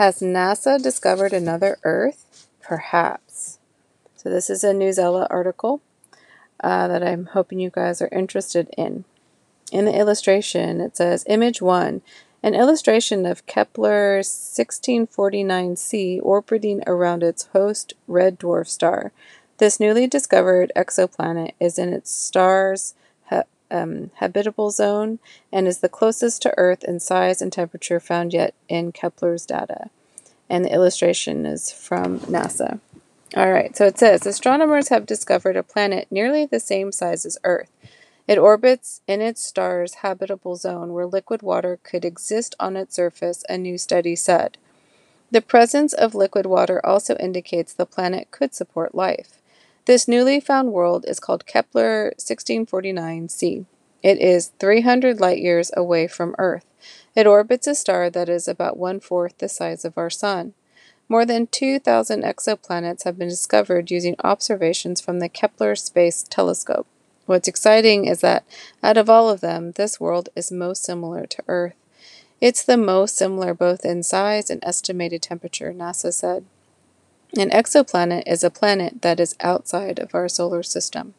Has NASA discovered another Earth? Perhaps. So, this is a Newsela article uh, that I'm hoping you guys are interested in. In the illustration, it says Image 1 an illustration of Kepler 1649c orbiting around its host red dwarf star. This newly discovered exoplanet is in its star's um, habitable zone and is the closest to Earth in size and temperature found yet in Kepler's data. And the illustration is from NASA. All right, so it says astronomers have discovered a planet nearly the same size as Earth. It orbits in its star's habitable zone where liquid water could exist on its surface, a new study said. The presence of liquid water also indicates the planet could support life. This newly found world is called Kepler 1649c. It is 300 light years away from Earth. It orbits a star that is about one fourth the size of our Sun. More than 2,000 exoplanets have been discovered using observations from the Kepler Space Telescope. What's exciting is that out of all of them, this world is most similar to Earth. It's the most similar both in size and estimated temperature, NASA said. An exoplanet is a planet that is outside of our solar system.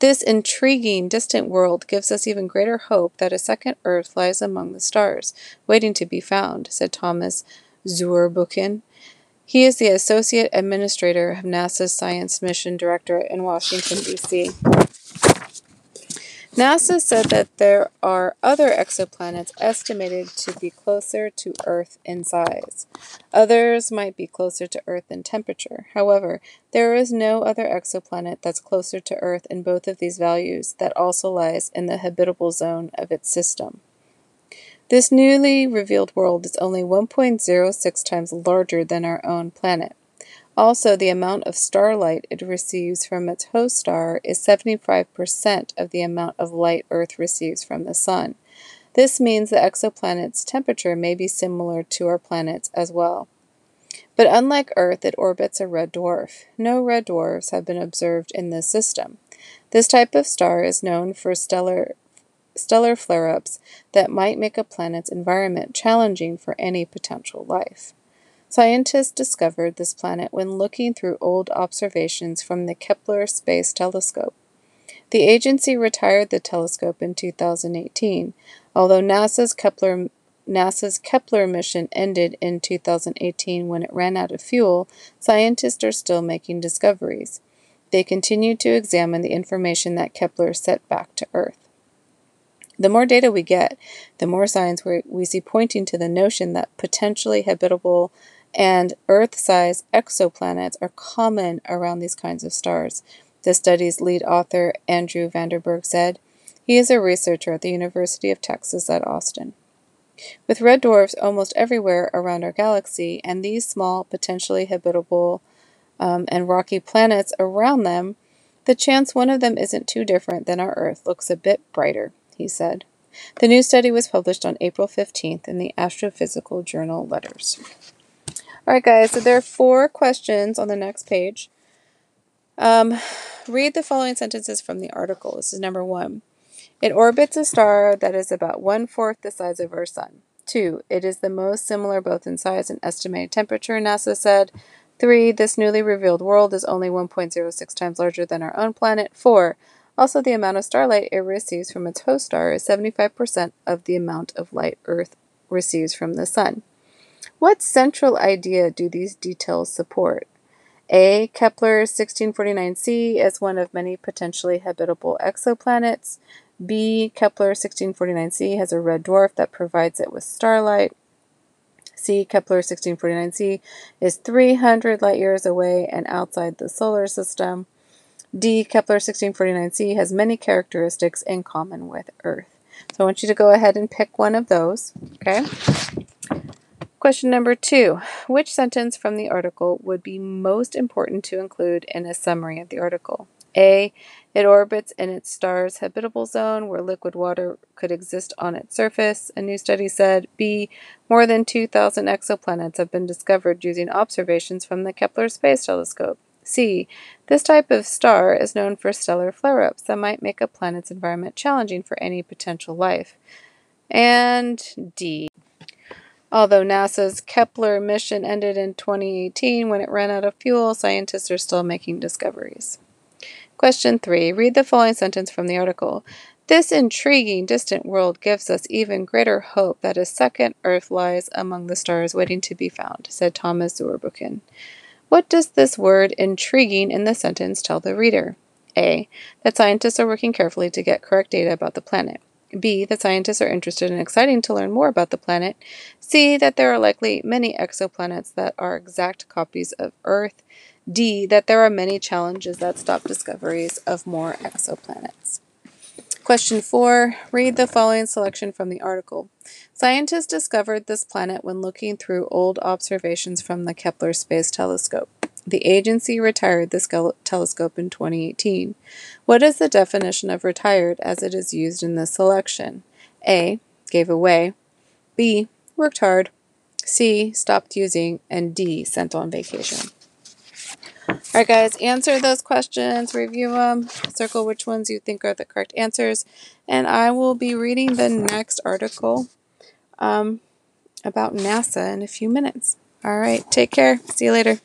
This intriguing, distant world gives us even greater hope that a second Earth lies among the stars, waiting to be found, said Thomas Zurbuchen. He is the Associate Administrator of NASA's Science Mission Directorate in Washington, D.C. NASA said that there are other exoplanets estimated to be closer to Earth in size. Others might be closer to Earth in temperature. However, there is no other exoplanet that's closer to Earth in both of these values that also lies in the habitable zone of its system. This newly revealed world is only 1.06 times larger than our own planet. Also, the amount of starlight it receives from its host star is 75% of the amount of light Earth receives from the Sun. This means the exoplanet's temperature may be similar to our planet's as well. But unlike Earth, it orbits a red dwarf. No red dwarfs have been observed in this system. This type of star is known for stellar stellar flare-ups that might make a planet's environment challenging for any potential life. Scientists discovered this planet when looking through old observations from the Kepler Space Telescope. The agency retired the telescope in 2018, although NASA's Kepler NASA's Kepler mission ended in 2018 when it ran out of fuel, scientists are still making discoveries. They continue to examine the information that Kepler sent back to Earth. The more data we get, the more signs we see pointing to the notion that potentially habitable and Earth sized exoplanets are common around these kinds of stars. The study's lead author, Andrew Vanderburg, said he is a researcher at the University of Texas at Austin. With red dwarfs almost everywhere around our galaxy, and these small, potentially habitable um, and rocky planets around them, the chance one of them isn't too different than our Earth looks a bit brighter, he said. The new study was published on April 15th in the Astrophysical Journal Letters. All right, guys, so there are four questions on the next page. Um, read the following sentences from the article. This is number one. It orbits a star that is about one fourth the size of our sun. Two, it is the most similar both in size and estimated temperature, NASA said. Three, this newly revealed world is only 1.06 times larger than our own planet. Four, also the amount of starlight it receives from its host star is 75% of the amount of light Earth receives from the sun. What central idea do these details support? A. Kepler 1649c is one of many potentially habitable exoplanets. B. Kepler 1649c has a red dwarf that provides it with starlight. C. Kepler 1649c is 300 light years away and outside the solar system. D. Kepler 1649c has many characteristics in common with Earth. So I want you to go ahead and pick one of those, okay? Question number two Which sentence from the article would be most important to include in a summary of the article? A. It orbits in its star's habitable zone where liquid water could exist on its surface, a new study said. B. More than 2,000 exoplanets have been discovered using observations from the Kepler Space Telescope. C. This type of star is known for stellar flare ups that might make a planet's environment challenging for any potential life. And D. Although NASA's Kepler mission ended in 2018 when it ran out of fuel, scientists are still making discoveries. Question 3. Read the following sentence from the article. This intriguing distant world gives us even greater hope that a second Earth lies among the stars waiting to be found, said Thomas Zurbuchen. What does this word intriguing in the sentence tell the reader? A. That scientists are working carefully to get correct data about the planet. B. That scientists are interested and exciting to learn more about the planet. C. That there are likely many exoplanets that are exact copies of Earth. D. That there are many challenges that stop discoveries of more exoplanets. Question 4. Read the following selection from the article. Scientists discovered this planet when looking through old observations from the Kepler Space Telescope. The agency retired this telescope in 2018. What is the definition of retired as it is used in this selection? A. Gave away. B. Worked hard. C. Stopped using. And D. Sent on vacation. All right, guys, answer those questions, review them, circle which ones you think are the correct answers, and I will be reading the next article um, about NASA in a few minutes. All right, take care. See you later.